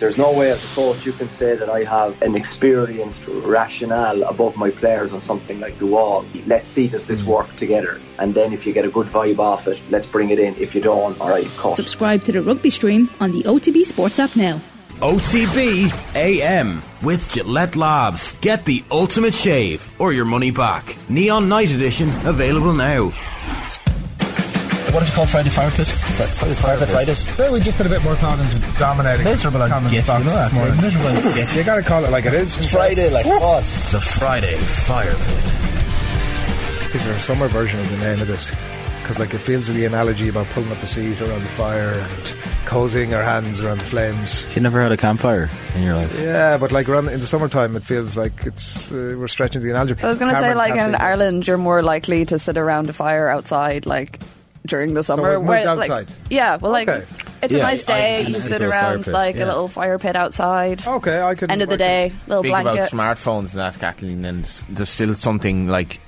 There's no way as a coach you can say that I have an experienced rationale above my players on something like the wall. Let's see does this mm. work together, and then if you get a good vibe off it, let's bring it in. If you don't, all right, cut. Subscribe to the rugby stream on the OTB Sports app now. OTB AM with Gillette Labs. Get the ultimate shave or your money back. Neon Night Edition available now. What is it called? Friday Fire Pit? Friday Fire Pit Fridays. So we just put a bit more thought into dominating. Miserable and comments git, box you know this morning. miserable and. You gotta call it like it is. It's Friday, like what? The Friday Fire Pit. Is there a summer version of the name of this? Because like it feels the analogy about pulling up the seat around the fire and cozying our hands around the flames. You never had a campfire in your life? Yeah, but like around in the summertime, it feels like it's uh, we're stretching the analogy. I was going to say, like in Ireland, you're more likely to sit around a fire outside, like during the summer. we've where, outside? Like, yeah, well, like Okay. it's a nice day. I you think sit around like yeah. a little fire pit outside. Okay, I can. End of the I can- day, little Speak about smartphones and that, Kathleen, and there's still something like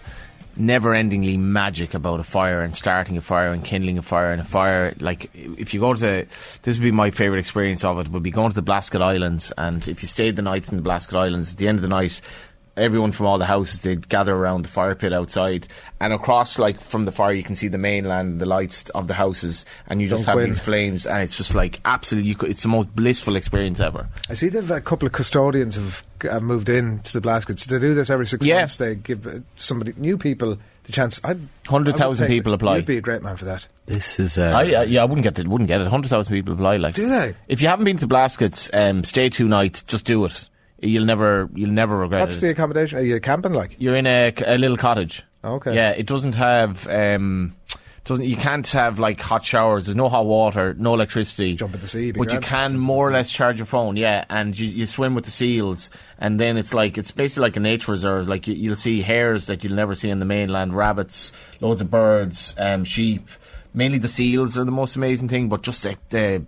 never-endingly magic about a fire and starting a fire and kindling a fire and a fire. Like if you go to, this would be my favourite experience of it. Would be going to the Blasket Islands, and if you stayed the night in the Blasket Islands, at the end of the night. Everyone from all the houses they'd gather around the fire pit outside, and across like from the fire you can see the mainland, the lights of the houses, and you just have Dunquin. these flames, and it's just like absolutely, you could, it's the most blissful experience ever. I see they've a couple of custodians have uh, moved in to the Blaskets. They do this every six Yeah. months. They give uh, somebody new people the chance. I'd, 100,000 I would take people apply. You'd be a great man for that. This is. Uh, I, uh, yeah, I wouldn't get it. Wouldn't get it. Hundred thousand people apply. Like, Do they? If you haven't been to the Blaskets, um, stay two nights. Just do it. You'll never, you'll never regret it. What's it. the accommodation? Are you camping like? You're in a, a little cottage. Okay. Yeah, it doesn't have. Um, doesn't you can't have like hot showers. There's no hot water, no electricity. jump in the sea, but you can more or less charge your phone. Yeah, and you, you swim with the seals, and then it's like it's basically like a nature reserve. Like you, you'll see hares that you'll never see in the mainland, rabbits, loads of birds, um, sheep. Mainly the seals are the most amazing thing, but just like the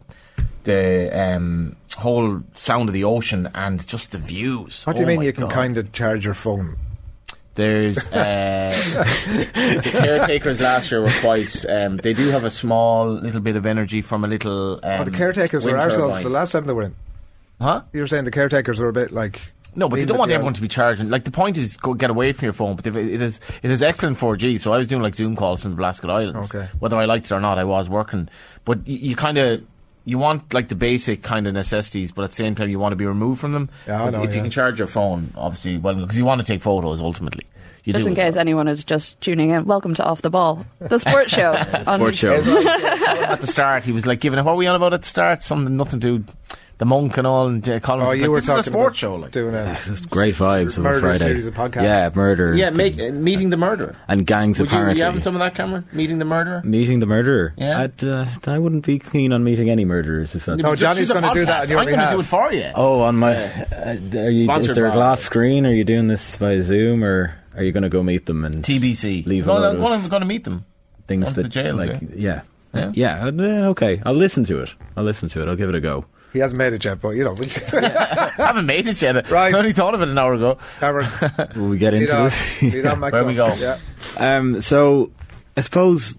the um, whole sound of the ocean and just the views. What do you Oh mean you can God. kind of charge your phone? There's uh, the caretakers last year were quite. Um, they do have a small little bit of energy from a little. Um, oh, the caretakers were ourselves the last time they were in. Huh? You were saying the caretakers were a bit like. No, but they don't want the everyone to be charging. Like the point is, go get away from your phone. But it is it is excellent 4G. So I was doing like Zoom calls from the Blasket Islands. Okay. Whether I liked it or not, I was working. But y- you kind of you want like the basic kind of necessities, but at the same time you want to be removed from them. Yeah, I know, if you can charge your phone, obviously, well, because you want to take photos ultimately. You Just do in case well. anyone is just tuning in, welcome to Off the Ball, the sports show. on- Sports show. at the start, he was like giving it. What were we on about at the start? Something nothing to do. The monk and all, and uh, Collins. Oh, you like, were this talking is a sports about show, like. doing a Just great vibes of murder a Friday. series of podcasts. Yeah, murder. Yeah, make, uh, meeting the murderer. and gangs Would you, apparently. you having some of that, Cameron? Meeting the murderer. Meeting the murderer. Yeah. I'd, uh, I wouldn't be keen on meeting any murderers if that's. No, Johnny's gonna do that podcast. on your I'm going to do it for you. Oh, on my. Uh, are you, is there a by- glass screen? Are you doing this by Zoom, or are you going to go meet them and TBC. Leave a no, load no, of- I'm going to meet them. things that the jails, like yeah, Yeah? yeah, uh, okay. I'll listen to it. I'll listen to it. I'll give it a go. He hasn't made it yet, but you know. I haven't made it yet. Right. I only thought of it an hour ago. Cameron, Will we get lead into on. this? Lead on, Where we Macduff. go? Yeah. Um, so I suppose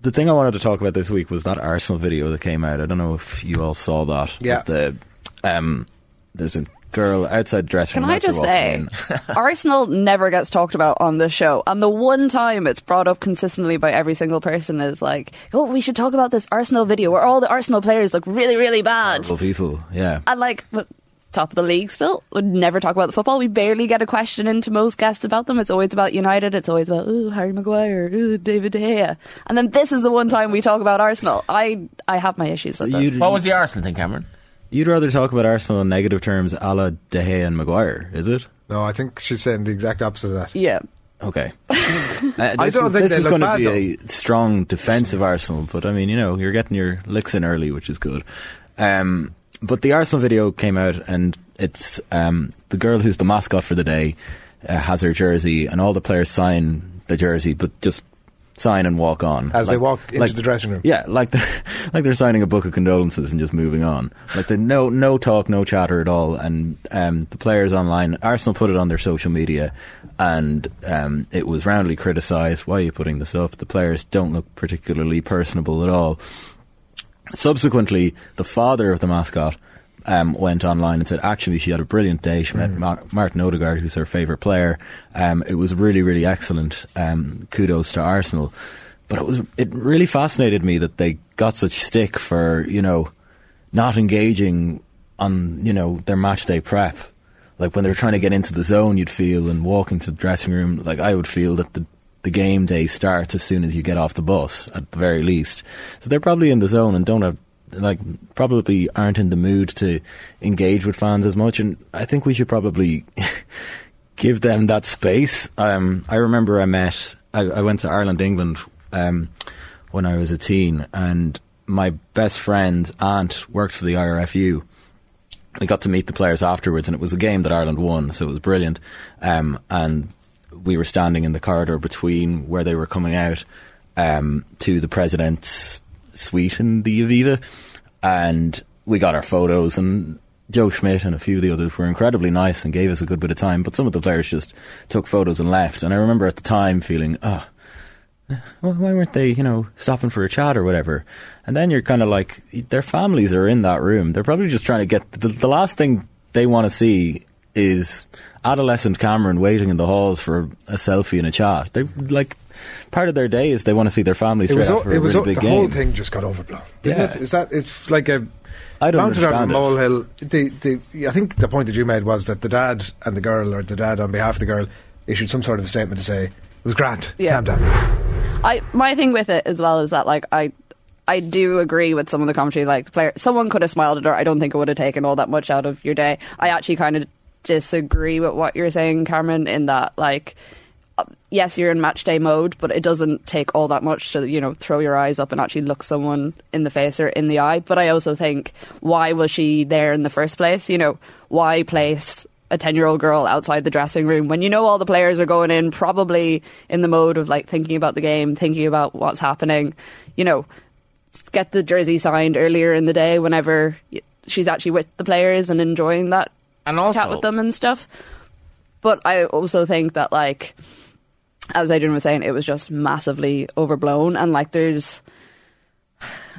the thing I wanted to talk about this week was that Arsenal video that came out. I don't know if you all saw that. Yeah. Of the um, there's a girl outside the dressing room. Can. I just say. Arsenal never gets talked about on this show, and the one time it's brought up consistently by every single person is like, "Oh, we should talk about this Arsenal video where all the Arsenal players look really, really bad." Terrible people, yeah. And like, top of the league still, would never talk about the football. We barely get a question into most guests about them. It's always about United. It's always about ooh, Harry Maguire, ooh, David De Gea, and then this is the one time we talk about Arsenal. I I have my issues with this. What was the Arsenal thing, Cameron? You'd rather talk about Arsenal in negative terms, a la De Gea and Maguire, is it? No, I think she's saying the exact opposite of that. Yeah. Okay. Uh, this I don't was, think this they was look going to bad, be a strong defensive Arsenal, but I mean, you know, you're getting your licks in early, which is good. Um, but the Arsenal video came out, and it's um, the girl who's the mascot for the day uh, has her jersey, and all the players sign the jersey, but just sign and walk on As they walk into the dressing room. Yeah, like the, like they're signing a book of condolences and just moving on. Like the no no talk, no chatter at all. And um, the players online, Arsenal put it on their social media, and um, it was roundly criticised. Why are you putting this up? The players don't look particularly personable at all. Subsequently, the father of the mascot um, went online and said actually she had a brilliant day. She met Mar- Martin Odegaard, who's her favourite player. Um, it was really, really excellent. Um, kudos to Arsenal. But it was it really fascinated me that they got such stick for you know not engaging on you know their match day prep. Like when they were trying to get into the zone, you'd feel and walk into the dressing room. Like I would feel that the the game day starts as soon as you get off the bus, at the very least. So they're probably in the zone and don't have like probably aren't in the mood to engage with fans as much. And I think we should probably give them that space. Um, I remember I met I, I went to Ireland England um, when I was a teen, and my best friend's aunt worked for the IRFU. I got to meet the players afterwards, and it was a game that Ireland won, so it was brilliant. Um, and we were standing in the corridor between where they were coming out um, to the president's suite in the Aviva, and we got our photos. And Joe Schmidt and a few of the others were incredibly nice and gave us a good bit of time. But some of the players just took photos and left. And I remember at the time feeling, ah. Oh, why weren't they, you know, stopping for a chat or whatever? And then you're kind of like, their families are in that room. They're probably just trying to get the, the last thing they want to see is adolescent Cameron waiting in the halls for a selfie and a chat. They like part of their day is they want to see their families. It was, after it a was really big the game. whole thing just got overblown. Didn't Yeah. it? Is that it's like a I don't mounted on a understand it. molehill. The, the, I think the point that you made was that the dad and the girl, or the dad on behalf of the girl, issued some sort of a statement to say it was grand. Yeah. Calm down. I my thing with it as well is that like I I do agree with some of the commentary. Like the player, someone could have smiled at her. I don't think it would have taken all that much out of your day. I actually kind of disagree with what you're saying, Cameron. In that, like, yes, you're in match day mode, but it doesn't take all that much to you know throw your eyes up and actually look someone in the face or in the eye. But I also think, why was she there in the first place? You know, why place a 10 year old girl outside the dressing room when you know all the players are going in probably in the mode of like thinking about the game, thinking about what's happening, you know, get the jersey signed earlier in the day whenever she's actually with the players and enjoying that And also, chat with them and stuff. But I also think that like as Adrian was saying, it was just massively overblown. And like there's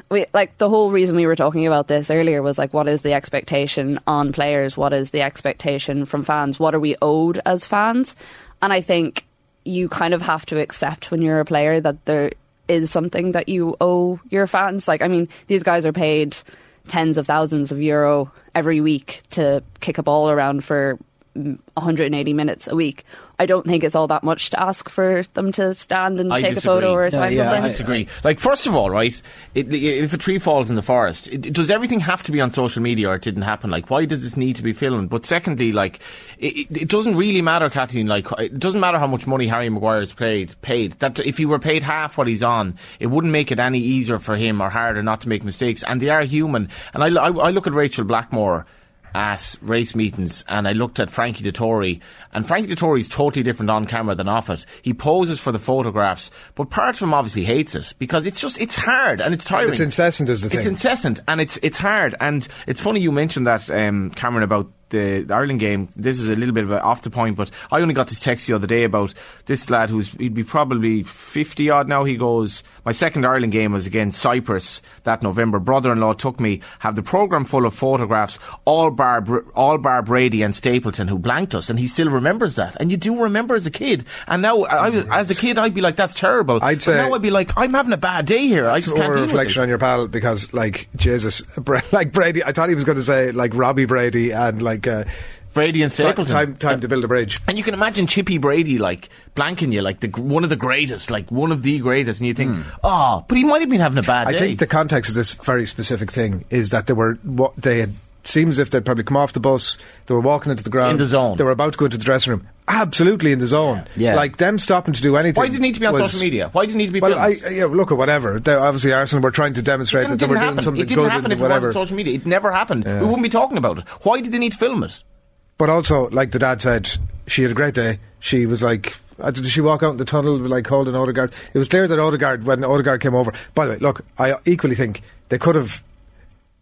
we like the whole reason we were talking about this earlier was like what is the expectation on players? What is the expectation from fans? What are we owed as fans? And i think you kind of have to accept when you're a player that there is something that you owe your fans. Like i mean these guys are paid tens of thousands of euro every week to kick a ball around for 180 minutes a week i don't think it's all that much to ask for them to stand and I take disagree. a photo or No, sign yeah, something I disagree. Like, first of all, right, it, if a tree falls in the forest, it, does everything have to be on social media or it didn't happen? Like, why does this need to be filmed? But secondly, like, it, it- doesn't really matter, Kathleen, like, it doesn't matter how much money Harry Maguire's paid, paid. That if he were paid half what he's on, it wouldn't make it any easier for him or harder not to make mistakes. And they are human. And I, I, I look at Rachel Blackmore at race meetings and I looked at Frankie Dettori and Frankie Dettori is totally different on camera than off it. He poses for the photographs, but part of him obviously hates it because it's just, it's hard and it's tiring. It's incessant, is the It's thing. incessant and it's it's hard and it's funny you mentioned that um, Cameron about the, Ireland game. This is a little bit of a off the point, but I only got this text the other day about this lad who's he'd be probably fifty odd now. He goes, my second Ireland game was against Cyprus that November. Brother-in-law took me. Have the program full of photographs, all bar all bar Brady and Stapleton who blanked us, and he still remembers that. And you do remember as a kid. And now, I, as a kid, I'd be like, that's terrible. I'd But say- now I'd be like, I'm having a bad day here. I just can't deal reflection on your pal because, like, Jesus, like Brady. I thought he was going to say like Robbie Brady and like uh, Brady and Stapleton. time time to build a bridge. And you can imagine Chippy Brady like blanking you, like the one of the greatest, like one of the greatest, and you think, oh, but he might have been having a bad I day. think the context of this very specific thing is that they were what they had. Seems as if they'd probably come off the bus. They were walking into the ground. In the zone. They were about to go into the dressing room. Absolutely in the zone. Yeah. Like them stopping to do anything. Why did it need to be on was- social media? Why did it need to be Well, I, filmed? yeah, look at whatever. They, obviously, Arsenal were trying to demonstrate it that they were happen. doing something it didn't good happen and if it wasn't whatever. on social media. It never happened. Yeah. We wouldn't be talking about it. Why did they need to film it? But also, like the dad said, she had a great day. She was like, uh, did she walk out in the tunnel like holding Odegaard? It was clear that Odegaard, when Odegaard came over. By the way, look, I equally think they could have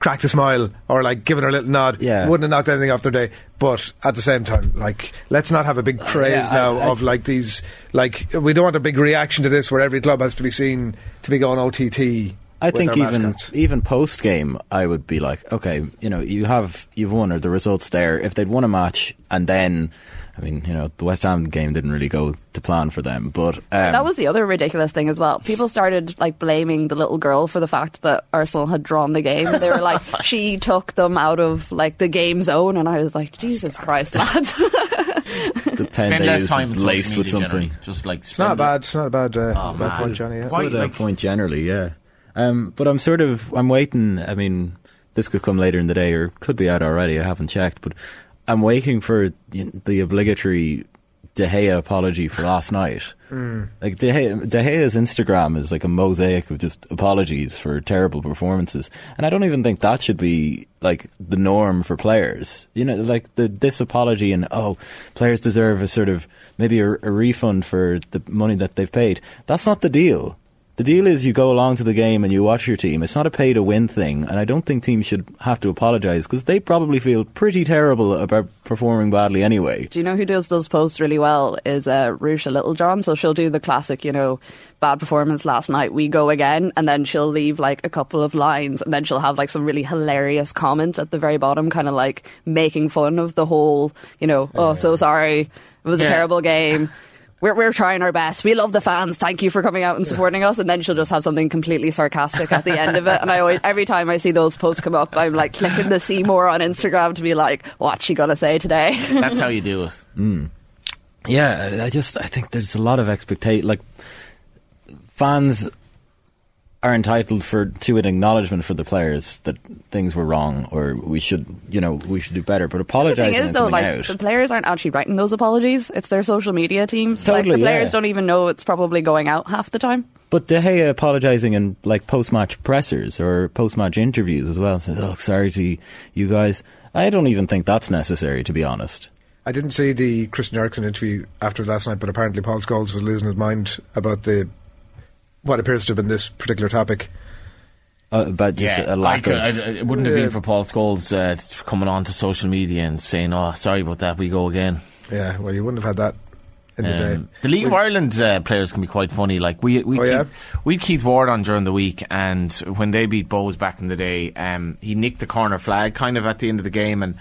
cracked a smile or like given her a little nod. Yeah. wouldn't have knocked anything off their day. But at the same time, like, let's not have a big uh, craze Yeah, now I- of like these. Like, we don't want a big reaction to this where every club has to be seen to be going OTT. I I think even mascots. even post game, I would be like, okay, you know, you have you've won, or the results there. If they'd won a match and then, I mean, you know, the West Ham game didn't really go to plan for them, but um, That was the other ridiculous thing as well. People started like blaming the little girl for the fact that Arsenal had drawn the game. They were like, she took them out of like the game zone, and I was like, Jesus Christ, lads! the pen Spend they less used time was laced with something. generally. Just like It's not a bad. It's not a bad, uh, Oh, bad point, Johnny. Yeah. Why- Good uh, like- point generally, yeah. Um, but I'm sort of I'm waiting. I mean, this could come later in the day, or could be out already. I haven't checked, but I'm waiting for the, obligatory De Gea apology for last night. Mm. Like De, Gea, De Gea's Instagram is like a mosaic of just apologies for terrible performances, and I don't even think that should be like the norm for players. You know, like the this apology and oh, players deserve a sort of maybe a, a refund for the money that they've paid. That's not the deal. The deal is you go along to the game and you watch your team. It's not a pay to win thing, and I don't think teams should have to apologise because they probably feel pretty terrible about performing badly anyway. do you know who does those posts really well? Is uh, Ruesha Littlejohn. So she'll do the classic, you know, bad performance last night. We go again, and then she'll leave like a couple of lines, and then she'll have like some really hilarious comment at the very bottom, kind of like making fun of the whole, you know, oh, so sorry, it was a terrible game. We're, we're trying our best. We love the fans. Thank you for coming out and supporting us. And then she'll just have something completely sarcastic at the end of it. And I always, every time I see those posts come up, I'm like clicking the see more on Instagram to be like, what's she gonna say today? That's how you do it. Hmm. Yeah, I- I just I think there's a lot of expectation. Like fans are entitled for to an acknowledgement for the players that things were wrong or we should you know we should do better. But The apologising thing is, though, like out. the players aren't actually writing those apologies. It's their social media teams. like Totally, the players yeah. don't even know it's probably going out half the time. But De Gea apologising in like post-match pressers or post-match interviews as well, saying, "Oh, sorry to you guys." I don't even think that's necessary, to be honest. I didn't see the Christian Eriksen interview after last night, but apparently Paul Scholes was losing his mind about the what appears to have been this particular topic. Uh, but just yeah, a lack I could, of. I, it wouldn't have Yeah. been for Paul Scholes uh, coming on to social media and saying, "Oh, sorry about that. We go again." Yeah, well, you wouldn't have had that in the day. Um, the League of Ireland uh, players can be quite funny. Like we we Oh, keep, yeah? we Keith Ward on during the week, and when they beat Bohs back in the day, um, he nicked the corner flag kind of at the end of the game, and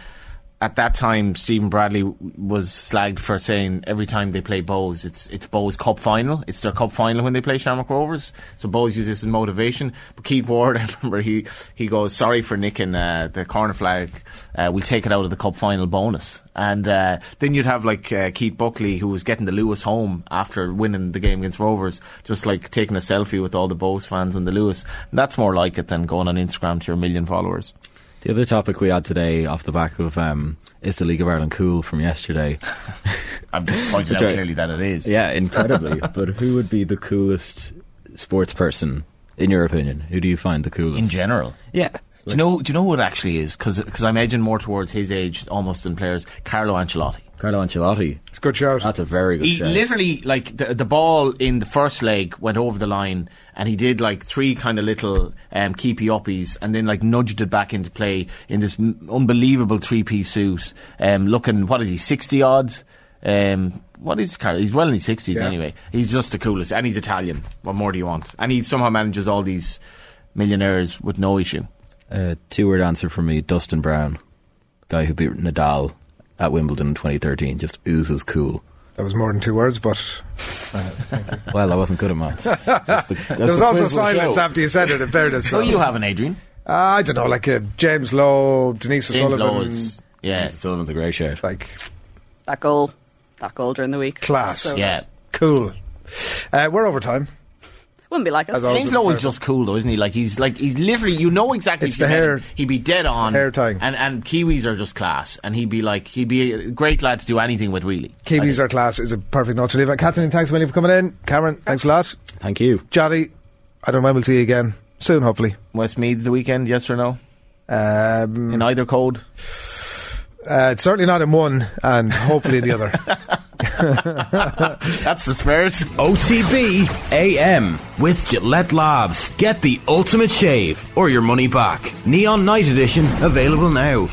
at that time Stephen Bradley was slagged for saying every time they play Bohs, it's it's Bohs Cup final. It's their Cup final when they play Shamrock Rovers. So Bohs uses this as motivation. But Keith Ward, I remember he he goes sorry for nicking uh, the corner flag. Uh, we'll take it out of the Cup final bonus. And uh, then you'd have like uh, Keith Buckley, who was getting the Luas home after winning the game against Rovers, just like taking a selfie with all the Bohs fans and the Luas. And that's more like it than going on Instagram to your million followers. The other topic we had today, off the back of um, is the League of Ireland cool from yesterday? I'm just pointed out clearly that it is. yeah, incredibly. but who would be the coolest sports person in your opinion? Who do you find the coolest? In general. yeah. Do you know? Do you know what actually is? Because I'm edging more towards his age almost than players. Carlo Ancelotti. Carlo Ancelotti. It's a good shout. That's a very good shot. He shout. literally like the the ball in the first leg went over the line, and he did like three kind of little um, keepy uppies, and then like nudged it back into play in this m- unbelievable three piece suit. Um, looking, what is he, sixty odd? Um, what is Carlo? He's well in his sixties Yeah. anyway. He's just the coolest, and he's Italian. What more do you want? And he somehow manages all these millionaires with no issue. Uh, two word answer for me Dustin Brown, guy who beat Nadal at Wimbledon in 2013, just oozes cool. That was more than two words, but Well, I wasn't good at maths. That's the- that's there the was also silence show. after you said it. In fairness, so. Oh, you have an Adrian. Uh, I don't know, like uh, James Lowe, Denise James O'Sullivan, Lowe is yeah, Sullivan's a great shout. like That goal, that goal during the week. Class. So- yeah. cool. Uh, we're over time. Wouldn't be like us. As always. James Lowe is just cool though, isn't he? Like he's like he's literally you know exactly It's the hair- him, he'd be dead on hair tying. and and Kiwis are just class and he'd be like he'd be a great lad to do anything with really. Kiwis are class is a perfect note to leave it. Kathleen, thanks a million for coming in. Cameron, thanks a lot. Thank you. Johnny, I don't know when we'll see you again. Soon, hopefully. Westmeath the weekend, yes or no? Um, In either code? uh, certainly not in one, and hopefully in the other. That's the spirit. OTB AM with Gillette Labs. Get the ultimate shave or your money back. Neon Night Edition available now.